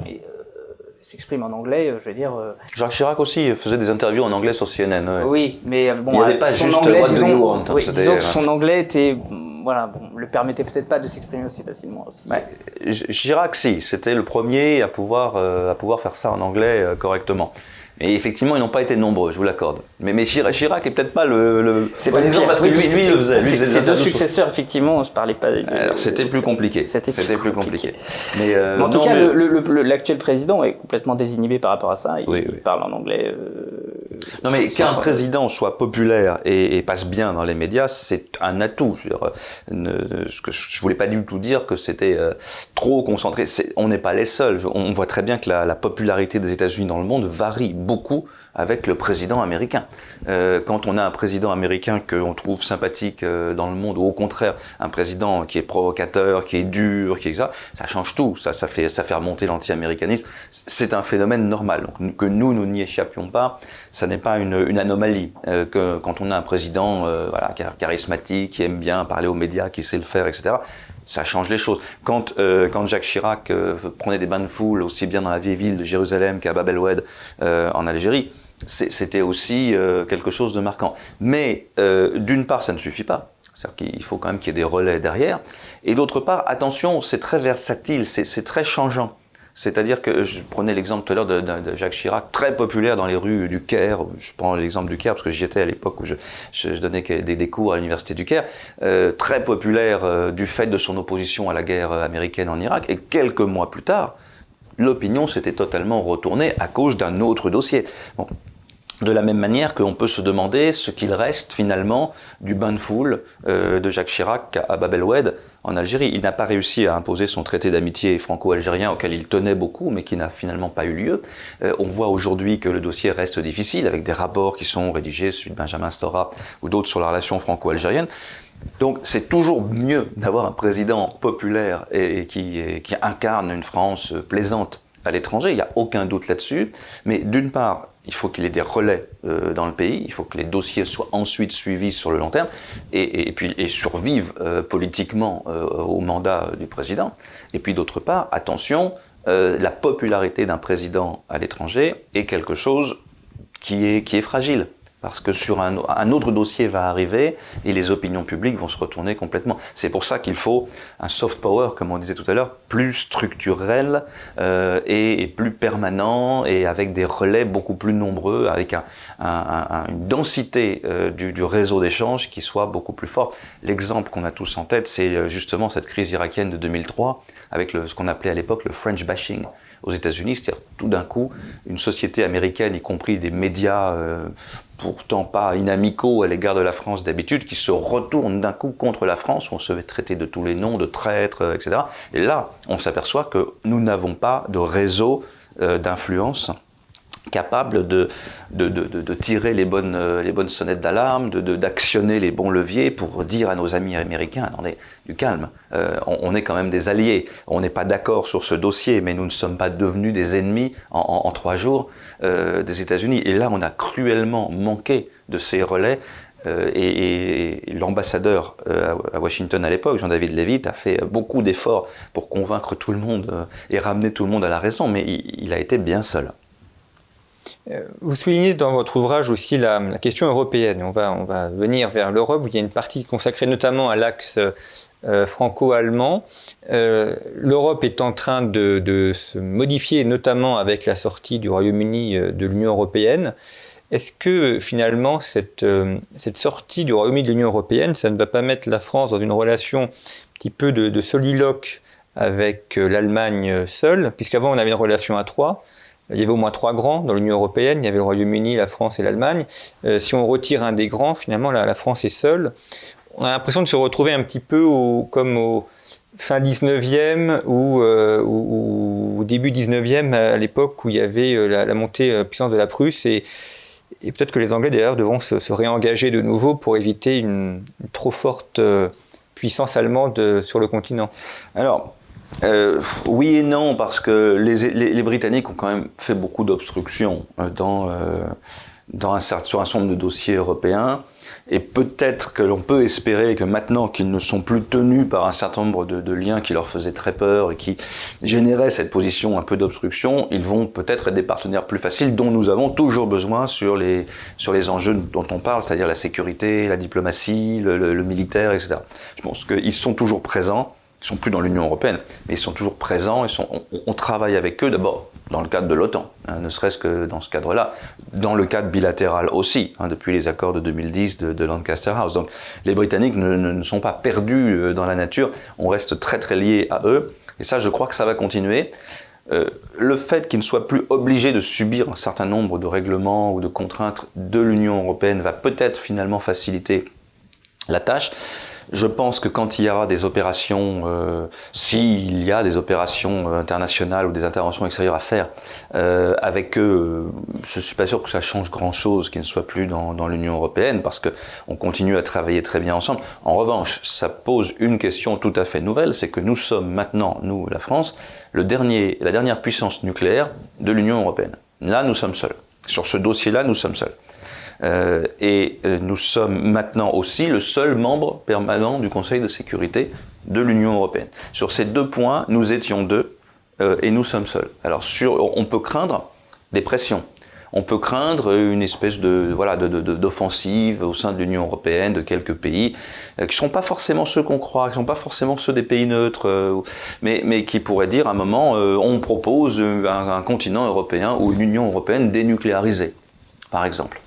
s'exprime en anglais, je veux dire. Jacques Chirac aussi faisait des interviews en anglais sur CNN. Oui, mais bon, il n'y avait pas son juste anglais, disons, oui, disons que son anglais était voilà, bon, le permettait peut-être pas de s'exprimer aussi facilement. Aussi. Chirac, si, c'était le premier à pouvoir, euh, à pouvoir faire ça en anglais euh, correctement. Et effectivement, ils n'ont pas été nombreux, je vous l'accorde. Mais, mais Chirac, est peut-être pas le. c'est pas exemple parce que lui, lui, le faisait. Ses deux successeurs, effectivement, on se parlait pas. C'était plus compliqué. C'était plus, compliqué. Mais, euh, en tout cas, l'actuel président est complètement désinhibé par rapport à ça. Il, parle en anglais. non, mais qu'un président soit populaire et, passe bien dans les médias, c'est un atout. Je, je voulais pas du tout dire que c'était euh, trop concentré. On n'est pas les seuls. On voit très bien que la, la popularité des États-Unis dans le monde varie beaucoup beaucoup avec le président américain. Euh, quand on a un président américain qu'on trouve sympathique euh, dans le monde, ou au contraire un président qui est provocateur, qui est dur, qui est ça, ça change tout. Ça, ça fait, ça fait remonter l'anti-américanisme. C'est un phénomène normal. Donc, que nous, nous n'y échappions pas, ça n'est pas une, une anomalie. Euh, que quand on a un président, euh, voilà, charismatique, qui aime bien parler aux médias, qui sait le faire, etc ça change les choses. Quand, euh, quand Jacques Chirac euh, prenait des bains de foule, aussi bien dans la vieille ville de Jérusalem qu'à Bab el-Oued euh, en Algérie, c'était aussi quelque chose de marquant. Mais d'une part, ça ne suffit pas. C'est-à-dire qu'il faut quand même qu'il y ait des relais derrière. Et d'autre part, attention, c'est très versatile, c'est très changeant. C'est-à-dire que je prenais l'exemple tout à l'heure de, Jacques Chirac, très populaire dans les rues du Caire. Je prends l'exemple du Caire parce que j'y étais à l'époque où je, donnais des, cours à l'université du Caire. Euh, très populaire euh, du fait de son opposition à la guerre américaine en Irak. Et quelques mois plus tard, l'opinion s'était totalement retournée à cause d'un autre dossier. De la même manière qu'on peut se demander ce qu'il reste finalement du bain de foule euh, de Jacques Chirac à Bab el-Oued en Algérie. Il n'a pas réussi à imposer son traité d'amitié franco-algérien auquel il tenait beaucoup, mais qui n'a finalement pas eu lieu. Euh, on voit aujourd'hui que le dossier reste difficile avec des rapports qui sont rédigés, celui de Benjamin Stora ou d'autres sur la relation franco-algérienne. Donc c'est toujours mieux d'avoir un président populaire et, qui, et qui incarne une France plaisante à l'étranger, il n'y a aucun doute là-dessus. Mais d'une part, il faut qu'il ait des relais euh, dans le pays, il faut que les dossiers soient ensuite suivis sur le long terme et, puis survivent euh, politiquement euh, au mandat du président. Et puis d'autre part, attention, la popularité d'un président à l'étranger est quelque chose qui est, qui est fragile parce que sur un, autre dossier va arriver et les opinions publiques vont se retourner complètement. C'est pour ça qu'il faut un soft power, comme on disait tout à l'heure, plus structurel euh, et, plus permanent et avec des relais beaucoup plus nombreux, avec un, un, une densité euh, du, réseau d'échange qui soit beaucoup plus forte. L'exemple qu'on a tous en tête, c'est euh, justement cette crise irakienne de 2003 avec ce qu'on appelait à l'époque le French bashing aux États-Unis, c'est-à-dire tout d'un coup une société américaine, y compris des médias euh, pourtant pas inamicaux à l'égard de la France d'habitude, qui se retournent d'un coup contre la France, où on se fait traiter de tous les noms, de traîtres, etc. Et là, on s'aperçoit que nous n'avons pas de réseau euh, d'influence capable de, tirer les bonnes, euh, sonnettes d'alarme, d'actionner les bons leviers pour dire à nos amis américains, attendez, du calme, euh, on, est quand même des alliés, on n'est pas d'accord sur ce dossier, mais nous ne sommes pas devenus des ennemis en, en, en trois jours euh, des États-Unis. Et là, on a cruellement manqué de ces relais et, l'ambassadeur à Washington à l'époque, Jean-David Levitt, a fait beaucoup d'efforts pour convaincre tout le monde et ramener tout le monde à la raison, mais il, a été bien seul. Vous soulignez dans votre ouvrage aussi la, question européenne. On va, on va venir vers l'Europe, où il y a une partie consacrée notamment à l'axe franco-allemand. L'Europe est en train de, de, se modifier, notamment avec la sortie du Royaume-Uni de l'Union européenne. Est-ce que finalement cette, euh, cette sortie du Royaume-Uni de l'Union européenne, ça ne va pas mettre la France dans une relation un petit peu de, soliloque avec euh, l'Allemagne seule, puisqu'avant on avait une relation à trois, il y avait au moins trois grands dans l'Union européenne, il y avait le Royaume-Uni, la France et l'Allemagne. Euh, si on retire un des grands, finalement la, France est seule. On a l'impression de se retrouver un petit peu comme au fin 19e ou, au début 19e, à l'époque où il y avait la, la montée puissance de la Prusse et, peut-être que les Anglais d'ailleurs devront se, réengager de nouveau pour éviter une, trop forte euh, puissance allemande sur le continent. Alors, euh, oui et non, parce que les, Britanniques ont quand même fait beaucoup d'obstructions euh, dans, dans un, sur un certain nombre de dossiers européens. Et peut-être que l'on peut espérer que maintenant qu'ils ne sont plus tenus par un certain nombre de, liens qui leur faisaient très peur et qui généraient cette position un peu d'obstruction, ils vont peut-être être des partenaires plus faciles dont nous avons toujours besoin sur les, sur les enjeux dont on parle, c'est-à-dire la sécurité, la diplomatie, le, militaire, etc. Je pense qu'ils sont toujours présents, ils sont plus dans l'Union européenne, mais ils sont toujours présents, on travaille avec eux d'abord dans le cadre de l'OTAN, hein, ne serait-ce que dans ce cadre-là, dans le cadre bilatéral aussi, hein, depuis les accords de 2010 de, Lancaster House. Donc les Britanniques ne, sont pas perdus euh, dans la nature, on reste très très liés à eux, et ça je crois que ça va continuer. Euh, le fait qu'ils ne soient plus obligés de subir un certain nombre de règlements ou de contraintes de l'Union européenne va peut-être finalement faciliter la tâche. Je pense que quand il y aura des opérations, euh, s'il y a des opérations euh, internationales ou des interventions extérieures à faire euh, avec eux, je suis pas sûr que ça change grand-chose qu'ils ne soient plus dans, dans l'Union européenne parce que on continue à travailler très bien ensemble. En revanche, ça pose une question tout à fait nouvelle, c'est que nous sommes maintenant, nous, la France, le dernier, la dernière puissance nucléaire de l'Union européenne. Là, nous sommes seuls. Sur ce dossier-là, nous sommes seuls. Euh, et euh, nous sommes maintenant aussi le seul membre permanent du Conseil de sécurité de l'Union européenne. Sur ces deux points, nous étions deux euh, et nous sommes seuls. Alors on peut craindre des pressions. On peut craindre une espèce de voilà d'offensive au sein de l'Union européenne de quelques pays qui ne sont pas forcément ceux qu'on croit, qui ne sont pas forcément ceux des pays neutres, mais, mais qui pourraient dire à un moment on propose un continent européen ou une Union européenne dénucléarisée, par exemple.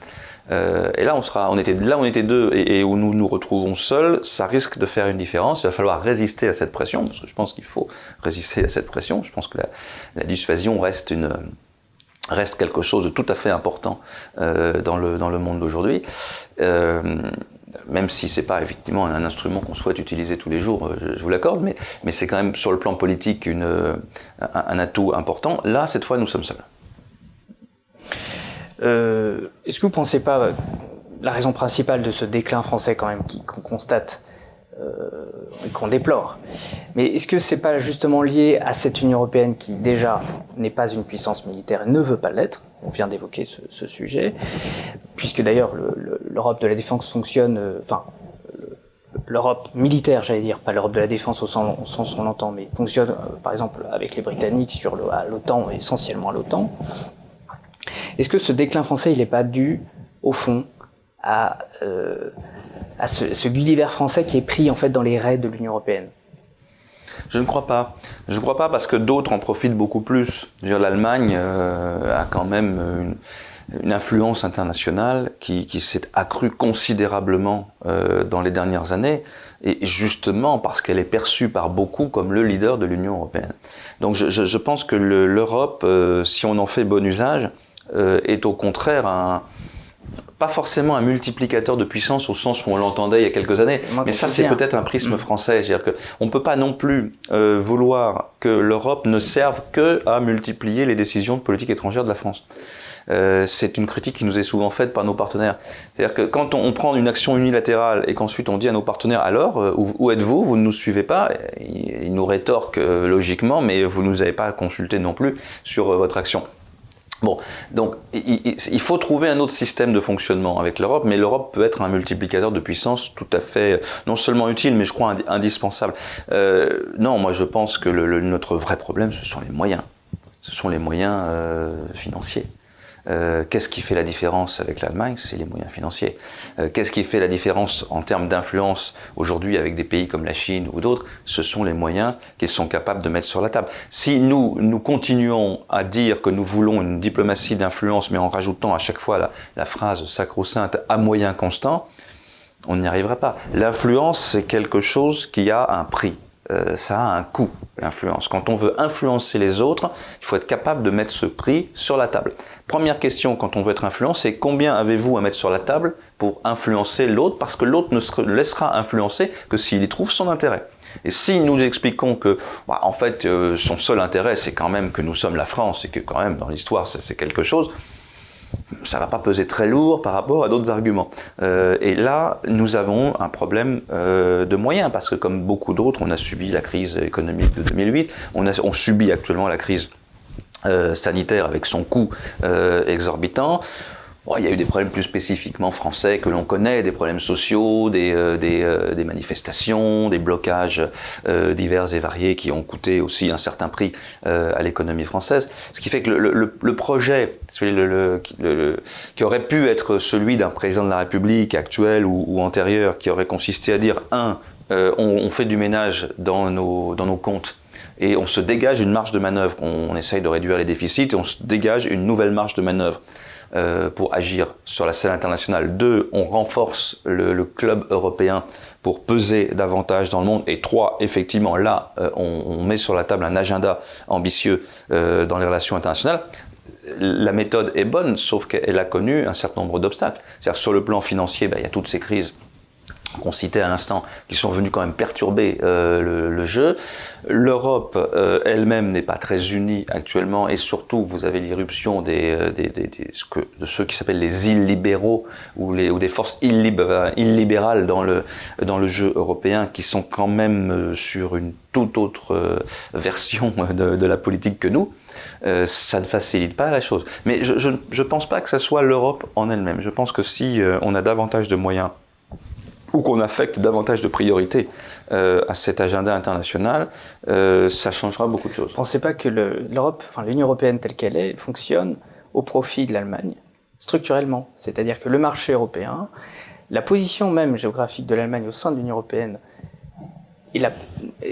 Euh, et là, on était, deux, et, où nous nous retrouvons seuls, ça risque de faire une différence. Il va falloir résister à cette pression, parce que je pense qu'il faut résister à cette pression. Je pense que la, dissuasion reste quelque chose de tout à fait important euh, dans le monde d'aujourd'hui. Euh, même si c'est pas effectivement un instrument qu'on souhaite utiliser tous les jours, je, vous l'accorde, mais, c'est quand même sur le plan politique un atout important. Là, cette fois, nous sommes seuls. Euh, est-ce que vous ne pensez pas la raison principale de ce déclin français quand même qu'on constate euh, et qu'on déplore. Mais est-ce que c'est pas justement lié à cette Union européenne qui déjà n'est pas une puissance militaire et ne veut pas l'être? On vient d'évoquer ce, sujet, puisque d'ailleurs l'Europe de la défense fonctionne, euh, enfin l'Europe militaire, j'allais dire, pas l'Europe de la défense au sens, où on l'entend, mais fonctionne par exemple avec les Britanniques sur l'OTAN, essentiellement à l'OTAN. Est-ce que ce déclin français, il n'est pas dû, au fond, à, euh, à ce, ce, Gulliver français qui est pris en fait dans les raids de l'Union européenne? Je ne crois pas. Je ne crois pas parce que d'autres en profitent beaucoup plus. L'Allemagne euh, a quand même une, influence internationale qui, s'est accrue considérablement euh, dans les dernières années, et justement parce qu'elle est perçue par beaucoup comme le leader de l'Union européenne. Donc je, pense que l'Europe, si on en fait bon usage, euh, est au contraire un, pas forcément un multiplicateur de puissance au sens où on l'entendait il y a quelques années, mais ça c'est peut-être un prisme mm. français. C'est-à-dire qu'on ne peut pas non plus euh, vouloir que l'Europe ne serve que à multiplier les décisions de politique étrangère de la France. Euh, c'est une critique qui nous est souvent faite par nos partenaires. C'est-à-dire que quand on, prend une action unilatérale et qu'ensuite on dit à nos partenaires alors où, êtes-vous? Vous ne nous suivez pas? Ils nous rétorquent logiquement, mais vous ne nous avez pas consulté non plus sur votre action. Bon, donc il, faut trouver un autre système de fonctionnement avec l'Europe, mais l'Europe peut être un multiplicateur de puissance tout à fait, non seulement utile, mais je crois indispensable. Euh, non, moi je pense que le, notre vrai problème, ce sont les moyens. Ce sont les moyens euh, financiers. Euh, qu'est-ce qui fait la différence avec l'Allemagne? C'est les moyens financiers. Euh, qu'est-ce qui fait la différence en termes d'influence aujourd'hui avec des pays comme la Chine ou d'autres? Ce sont les moyens qu'ils sont capables de mettre sur la table. Si nous, nous continuons à dire que nous voulons une diplomatie d'influence, mais en rajoutant à chaque fois la, la phrase sacro-sainte à moyens constants, on n'y arrivera pas. L'influence, c'est quelque chose qui a un prix. Euh, ça a un coût, l'influence. Quand on veut influencer les autres, il faut être capable de mettre ce prix sur la table. Première question quand on veut être influencé, c'est combien avez-vous à mettre sur la table pour influencer l'autre Parce que l'autre ne se laissera influencer que s'il y trouve son intérêt. Et si nous expliquons que, bah, en fait, euh, son seul intérêt, c'est quand même que nous sommes la France et que quand même dans l'histoire, c'est quelque chose, ça va pas peser très lourd par rapport à d'autres arguments. Euh, et là, nous avons un problème euh, de moyens, parce que comme beaucoup d'autres, on a subi la crise économique de 2008, on, subit actuellement la crise euh, sanitaire avec son coût euh, exorbitant il y a eu des problèmes plus spécifiquement français que l'on connaît, des problèmes sociaux, des, euh, des, euh, des manifestations, des blocages euh, divers et variés qui ont coûté aussi un certain prix à l'économie française. Ce qui fait que le, le, le projet le, qui aurait pu être celui d'un président de la République actuel ou, ou, antérieur, qui aurait consisté à dire, un, on, on, fait du ménage dans nos, dans nos comptes et on se dégage une marge de manœuvre. On, on essaye de réduire les déficits et on se dégage une nouvelle marge de manœuvre. Euh, pour agir sur la scène internationale. Deux, on renforce le, club européen pour peser davantage dans le monde. Et trois, effectivement, là, euh, on, met sur la table un agenda ambitieux euh, dans les relations internationales. La méthode est bonne, sauf qu'elle a connu un certain nombre d'obstacles. C'est-à-dire sur le plan financier, ben, il y a toutes ces crises qu'on citait à l'instant, qui sont venus quand même perturber euh, le, jeu. L'Europe euh, elle-même n'est pas très unie actuellement, et surtout vous avez l'irruption des, euh, de ceux qui s'appellent les illibéraux ou, ou des forces illibérales dans le, dans le jeu européen, qui sont quand même sur une toute autre version de, la politique que nous. Ça ne facilite pas la chose. Mais je ne pense pas que ce soit l'Europe en elle-même. Je pense que si on a davantage de moyens qu'on affecte davantage de priorité euh, à cet agenda international, euh, ça changera beaucoup de choses. Ne pensez pas que l'Europe, enfin l'Union européenne telle qu'elle est, fonctionne au profit de l'Allemagne, structurellement C'est-à-dire que le marché européen, la position même géographique de l'Allemagne au sein de l'Union européenne,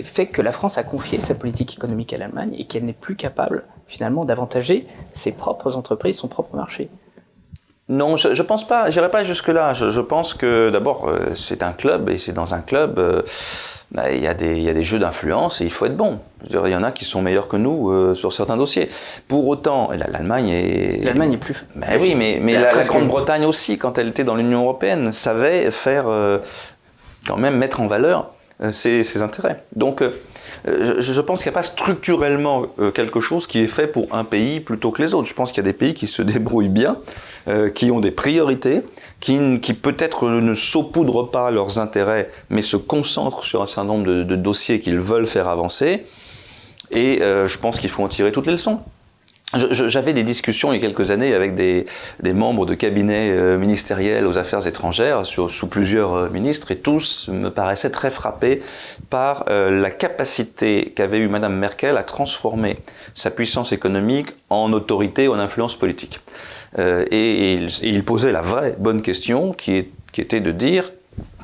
fait que la France a confié sa politique économique à l'Allemagne et qu'elle n'est plus capable finalement d'avantager ses propres entreprises, son propre marché. Non, je, je pense pas. J'irai pas jusque là. Je, je pense que d'abord euh, c'est un club et c'est dans un club. Euh, bah, il y, a des, y a des jeux d'influence et il faut être bon. Il y en a qui sont meilleurs que nous euh, sur certains dossiers. Pour autant, l'Allemagne est. L'Allemagne est plus. Bah, oui, mais, mais la, la Grande-Bretagne aussi, quand elle était dans l'Union européenne, savait faire quand même mettre en valeur ses, ses intérêts. Donc euh, je, pense qu'il n'y a pas structurellement euh, quelque chose qui est fait pour un pays plutôt que les autres. Je pense qu'il y a des pays qui se débrouillent bien, euh, qui ont des priorités, qui, peut-être ne saupoudrent pas leurs intérêts, mais se concentrent sur un certain nombre de dossiers qu'ils veulent faire avancer. Et je pense qu'il faut en tirer toutes les leçons. J'avais des discussions il y a quelques années avec des, membres de cabinets euh, ministériels aux affaires étrangères sous plusieurs euh, ministres et tous me paraissaient très frappés par euh, la capacité qu'avait eu Madame Merkel à transformer sa puissance économique en autorité en influence politique. Euh, et, et, il, la vraie bonne question qui, était de dire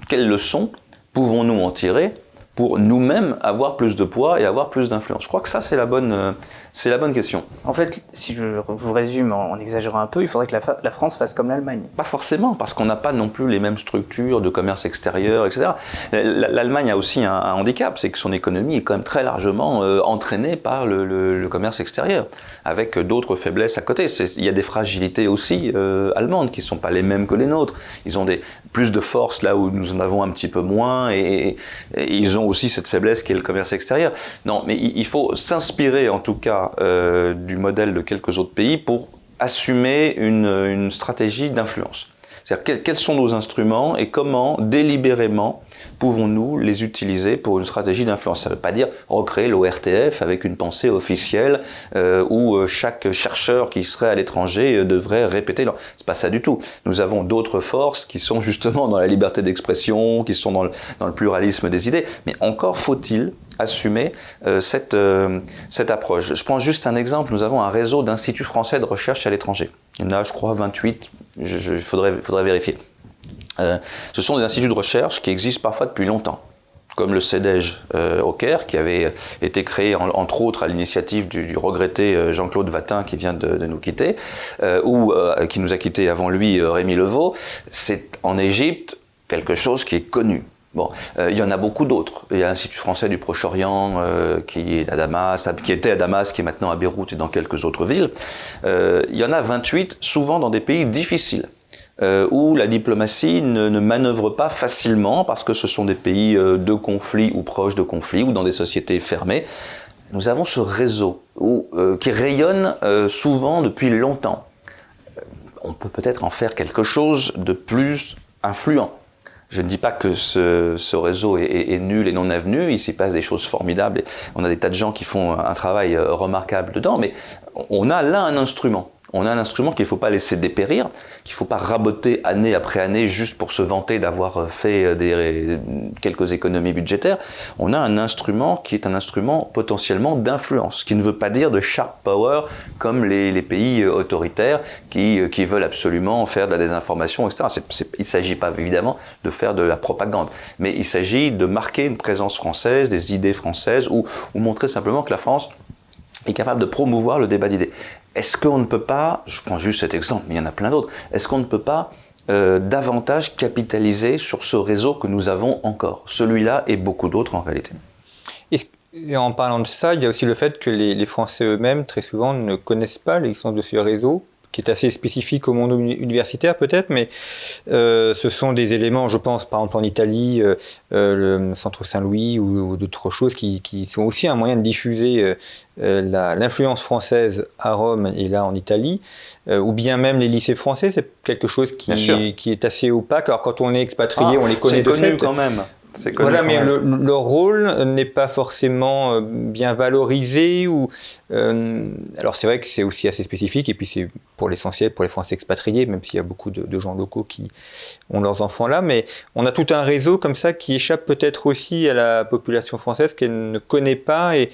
quelles leçons pouvons-nous en tirer pour nous-mêmes avoir plus de poids et avoir plus d'influence. Je crois que ça c'est la bonne c'est la bonne question. En fait, si je vous résume en, exagérant un peu, il faudrait que la, la France fasse comme l'Allemagne. Pas forcément, parce qu'on n'a pas non plus les mêmes structures de commerce extérieur, etc. L'Allemagne a aussi un, un handicap, c'est que son économie est quand même très largement euh, entraînée par le, le, le, commerce extérieur, avec d'autres faiblesses à côté. Il y a des fragilités aussi euh, allemandes qui ne sont pas les mêmes que les nôtres. Ils ont des, plus de force là où nous en avons un petit peu moins, et, et ils ont aussi cette faiblesse qui est le commerce extérieur. Non, mais il faut s'inspirer en tout cas euh, du modèle de quelques autres pays pour assumer une, une stratégie d'influence. C'est-à-dire quels sont nos instruments et comment délibérément pouvons-nous les utiliser pour une stratégie d'influence? Ça ne veut pas dire recréer l'ORTF avec une pensée officielle euh, où euh, chaque chercheur qui serait à l'étranger euh, devrait répéter. C'est pas ça du tout. Nous avons d'autres forces qui sont justement dans la liberté d'expression, qui sont dans le, pluralisme des idées. Mais encore faut-il assumer cette, cette approche. Je prends juste un exemple. Nous avons un réseau d'instituts français de recherche à l'étranger. Il y en a, je crois, 28. Il faudrait, vérifier. Euh, ce sont des instituts de recherche qui existent parfois depuis longtemps comme le CEDEJ au Caire, qui avait été créé entre autres à l'initiative du, regretté Jean-Claude Vatin qui vient de, nous quitter, ou qui nous a quitté avant lui Rémi Levaux. C'est en Égypte quelque chose qui est connu. Bon, euh, il y en a beaucoup d'autres. Il y a l'Institut français du Proche-Orient euh, qui était à Damas, qui est maintenant à Beyrouth et dans quelques autres villes. Euh, il y en a 28, souvent dans des pays difficiles. où la diplomatie ne, manœuvre pas facilement parce que ce sont des pays de conflit ou proches de conflit ou dans des sociétés fermées. Nous avons ce réseau qui rayonne souvent depuis longtemps. On peut peut-être en faire quelque chose de plus influent. Je ne dis pas que ce, réseau est, est, nul et non avenu, il s'y passe des choses formidables et on a des tas de gens qui font un travail euh, remarquable dedans, mais on a là un instrument on a un instrument qu'il ne faut pas laisser dépérir, qu'il ne faut pas raboter année après année juste pour se vanter d'avoir euh, fait euh, des, quelques économies budgétaires. On a un instrument qui est un instrument potentiellement d'influence, qui ne veut pas dire de sharp power comme les, pays euh, autoritaires qui, veulent absolument faire de la désinformation, etc. il ne s'agit pas évidemment de faire de la propagande, mais il s'agit de marquer une présence française, des idées françaises, ou montrer simplement que la France est capable de promouvoir le débat d'idées. Est-ce qu'on ne peut pas, je prends juste cet exemple, mais il y en a plein d'autres, est-ce qu'on ne peut pas euh, davantage capitaliser sur ce réseau que nous avons encore? Celui-là et beaucoup d'autres en réalité. Et en parlant de ça, il y a aussi le fait que les, les Français eux-mêmes, très souvent, ne connaissent pas l'existence de ce réseau, qui est assez spécifique au monde universitaire peut-être, mais euh, ce sont des éléments, je pense par exemple en Italie, euh, euh le Centre Saint-Louis ou, ou d'autres choses qui, qui, sont aussi un moyen de diffuser euh, l'influence française à Rome et là en Italie, ou bien même les lycées français, c'est quelque chose qui, qui, est assez opaque. Alors quand on est expatrié, ah, on les connaît de connu quand même. Voilà, mais le, leur rôle n'est pas forcément euh, bien valorisé. Ou, euh, alors c'est vrai que c'est aussi assez spécifique, et puis c'est pour l'essentiel pour les Français expatriés, même s'il y a beaucoup de, de, gens locaux qui ont leurs enfants là. Mais on a tout un réseau comme ça qui échappe peut-être aussi à la population française qu'elle ne connaît pas et,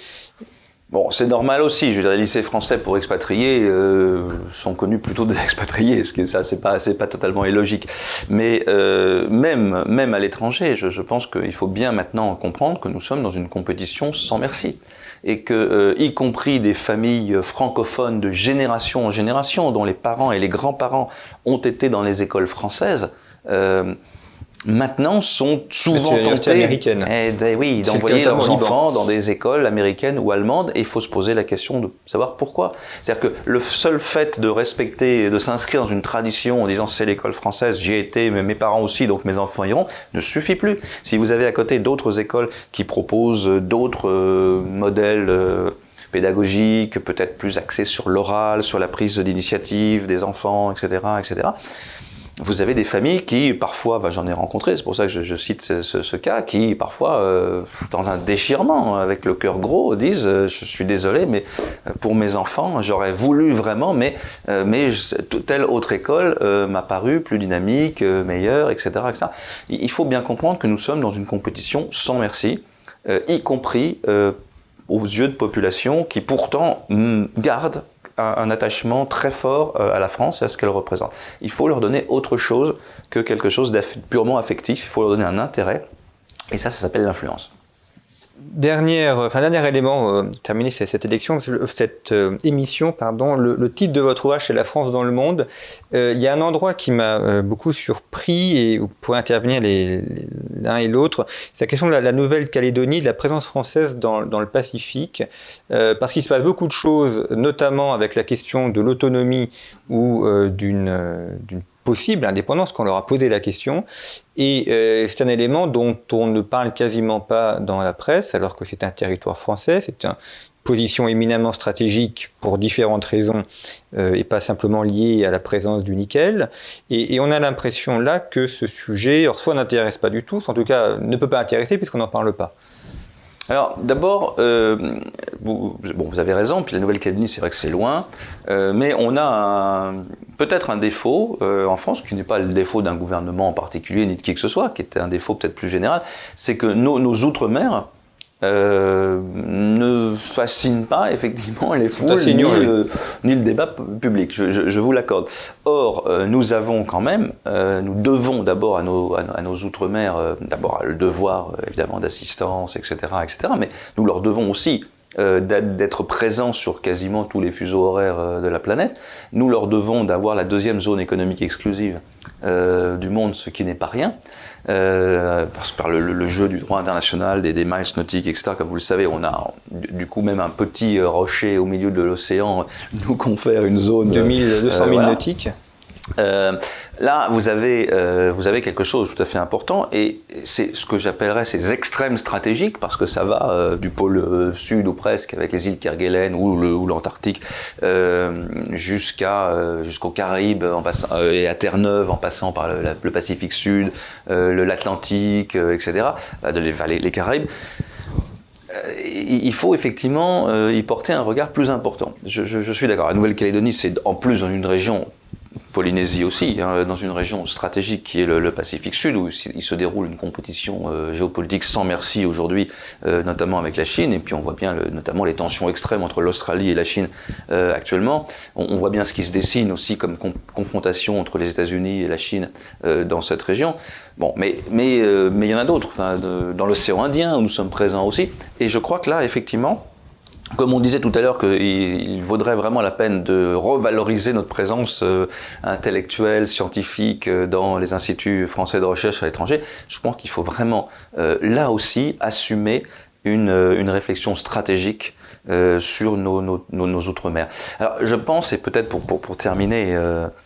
Bon, c'est normal aussi. Je veux dire, les lycées français pour expatriés euh, sont connus plutôt des expatriés, ce que ça, c'est pas, c'est pas totalement illogique. Mais euh, même, même à l'étranger, je, je pense qu'il faut bien maintenant comprendre que nous sommes dans une compétition sans merci et que, euh, y compris des familles francophones de génération en génération, dont les parents et les grands-parents ont été dans les écoles françaises. Euh, maintenant sont souvent tentés eh, oui, d'envoyer leurs enfants dans des écoles américaines ou allemandes et il faut se poser la question de savoir pourquoi. C'est-à-dire que le seul fait de respecter, de s'inscrire dans une tradition en disant c'est l'école française, j'y ai été, mais mes parents aussi, donc mes enfants iront, ne suffit plus. Si vous avez à côté d'autres écoles qui proposent d'autres euh, modèles euh, pédagogiques, peut-être plus axés sur l'oral, sur la prise d'initiative des enfants, etc., etc., vous avez des familles qui, parfois, bah, j'en ai rencontré, c'est pour ça que je, cite ce, cas, qui, parfois, euh, dans un déchirement, avec le cœur gros, disent euh, Je suis désolé, mais euh, pour mes enfants, j'aurais voulu vraiment, mais, euh, mais telle autre école euh, m'a paru plus dynamique, meilleure, etc., etc. Il faut bien comprendre que nous sommes dans une compétition sans merci, y compris aux yeux de populations qui, pourtant, gardent un, attachement très fort euh, à la France et à ce qu'elle représente. Il faut leur donner autre chose que quelque chose purement affectif, il faut leur donner un intérêt, et ça, ça s'appelle l'influence. Dernière, enfin, dernier élément, euh, terminer cette, élection, cette euh, émission, pardon, le, titre de votre ouvrage, c'est La France dans le monde. Euh, il y a un endroit qui m'a euh, beaucoup surpris et où pourraient intervenir l'un et l'autre, c'est la question de la, Nouvelle-Calédonie, de la présence française dans, le Pacifique, parce qu'il se passe beaucoup de choses, notamment avec la question de l'autonomie ou d'une possible indépendance qu'on leur a posé la question. Et euh, c'est un élément dont on ne parle quasiment pas dans la presse, alors que c'est un territoire français, c'est un position éminemment stratégique pour différentes raisons euh, et pas simplement liée à la présence du nickel. Et, on a l'impression là que ce sujet, soit n'intéresse pas du tout, soit en tout cas ne peut pas intéresser puisqu'on n'en parle pas. Alors d'abord, euh, vous, bon, vous avez raison, puis la Nouvelle-Calédonie, c'est vrai que c'est loin, euh, mais on a peut-être un défaut en France, qui n'est pas le défaut d'un gouvernement en particulier, ni de qui que ce soit, qui était un défaut peut-être plus général, c'est que nos, nos outre-mer euh, ne fascine pas effectivement les foules ni le, ni le, débat public, je, vous l'accorde. Or, euh, nous avons quand même, euh, nous devons d'abord à nos, à, nos outre-mer, d'abord le devoir évidemment d'assistance, etc., etc., mais nous leur devons aussi d'être présents sur quasiment tous les fuseaux horaires de la planète. Nous leur devons d'avoir la deuxième zone économique exclusive du monde, ce qui n'est pas rien. Euh, parce que par le, jeu du droit international, des, des, miles nautiques, etc., comme vous le savez, on a du coup même un petit euh, rocher au milieu de l'océan nous confère une zone... 2000, 200 000 nautiques euh, là, vous avez, euh, vous avez quelque chose de tout à fait important, et c'est ce que j'appellerais ces extrêmes stratégiques, parce que ça va euh, du pôle euh, sud ou presque, avec les îles Kerguelen ou l'Antarctique, jusqu'à jusqu'aux Caraïbes et à Terre-Neuve, en passant par le, Pacifique Sud, l'Atlantique, etc., les, les Caraïbes il faut effectivement y porter un regard plus important. Je, je suis d'accord. La Nouvelle-Calédonie, c'est en plus dans une région Polynésie aussi, hein, dans une région stratégique qui est le, Pacifique Sud, où il se déroule une compétition euh, géopolitique sans merci aujourd'hui, euh, notamment avec la Chine, et puis on voit bien notamment les tensions extrêmes entre l'Australie et la Chine euh, actuellement. On, voit bien ce qui se dessine aussi comme confrontation entre les États-Unis et la Chine dans cette région. Bon, mais mais mais il y en a d'autres. Enfin, dans l'océan Indien, où nous sommes présents aussi, et je crois que là, effectivement, comme on disait tout à l'heure qu'il vaudrait vraiment la peine de revaloriser notre présence euh, intellectuelle, scientifique euh, dans les instituts français de recherche à l'étranger, je pense qu'il faut vraiment euh, là aussi assumer une, une réflexion stratégique sur nos, outre-mer. Alors je pense, et peut-être pour, pour, pour, terminer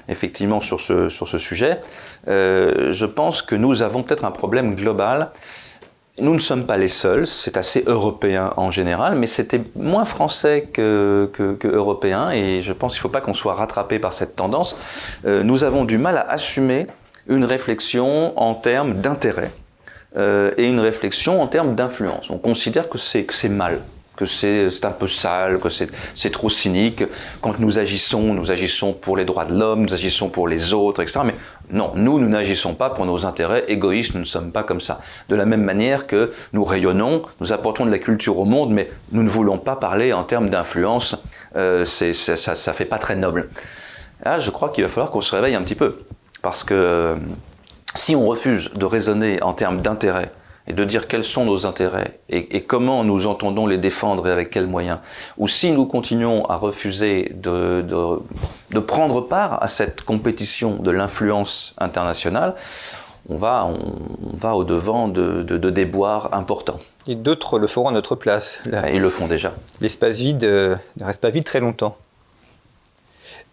effectivement sur ce, sur ce sujet, je pense que nous avons peut-être un problème global nous ne sommes pas les seuls, c'est assez européen en général, mais c'était moins français que, européen, et je pense qu'il ne faut pas qu'on soit rattrapé par cette tendance. Euh, nous avons du mal à assumer une réflexion en termes d'intérêt euh, et une réflexion en termes d'influence. On considère que c'est mal que c'est un peu sale, que c'est trop cynique. Quand nous agissons, nous agissons pour les droits de l'homme, nous agissons pour les autres, etc. Mais non, nous, nous n'agissons pas pour nos intérêts égoïstes, nous ne sommes pas comme ça. De la même manière que nous rayonnons, nous apportons de la culture au monde, mais nous ne voulons pas parler en termes d'influence, euh, ça ne fait pas très noble. Là, je crois qu'il va falloir qu'on se réveille un petit peu. Parce que euh, si on refuse de raisonner en termes d'intérêt, et de dire quels sont nos intérêts et, comment nous entendons les défendre et avec quels moyens, ou si nous continuons à refuser de, de, prendre part à cette compétition de l'influence internationale, on va, on, va au-devant de, de, déboires importants. Et d'autres le feront à notre place. Ils le font déjà. L'espace vide euh, ne reste pas vide très longtemps.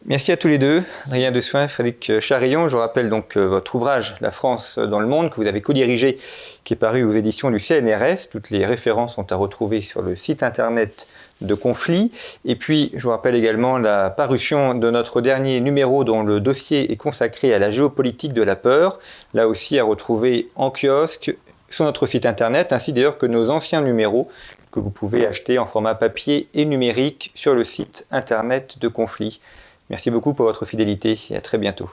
Merci à tous les deux, Adrien de Soin, Frédéric Charillon. Je rappelle donc euh, votre ouvrage La France dans le monde que vous avez co-dirigé, qui est paru aux éditions du CNRS. Toutes les références sont à retrouver sur le site internet de Conflit. Et puis, je vous rappelle également la parution de notre dernier numéro dont le dossier est consacré à la géopolitique de la peur. Là aussi à retrouver en kiosque sur notre site internet, ainsi d'ailleurs que nos anciens numéros que vous pouvez acheter en format papier et numérique sur le site internet de Conflit. Merci beaucoup pour votre fidélité et à très bientôt.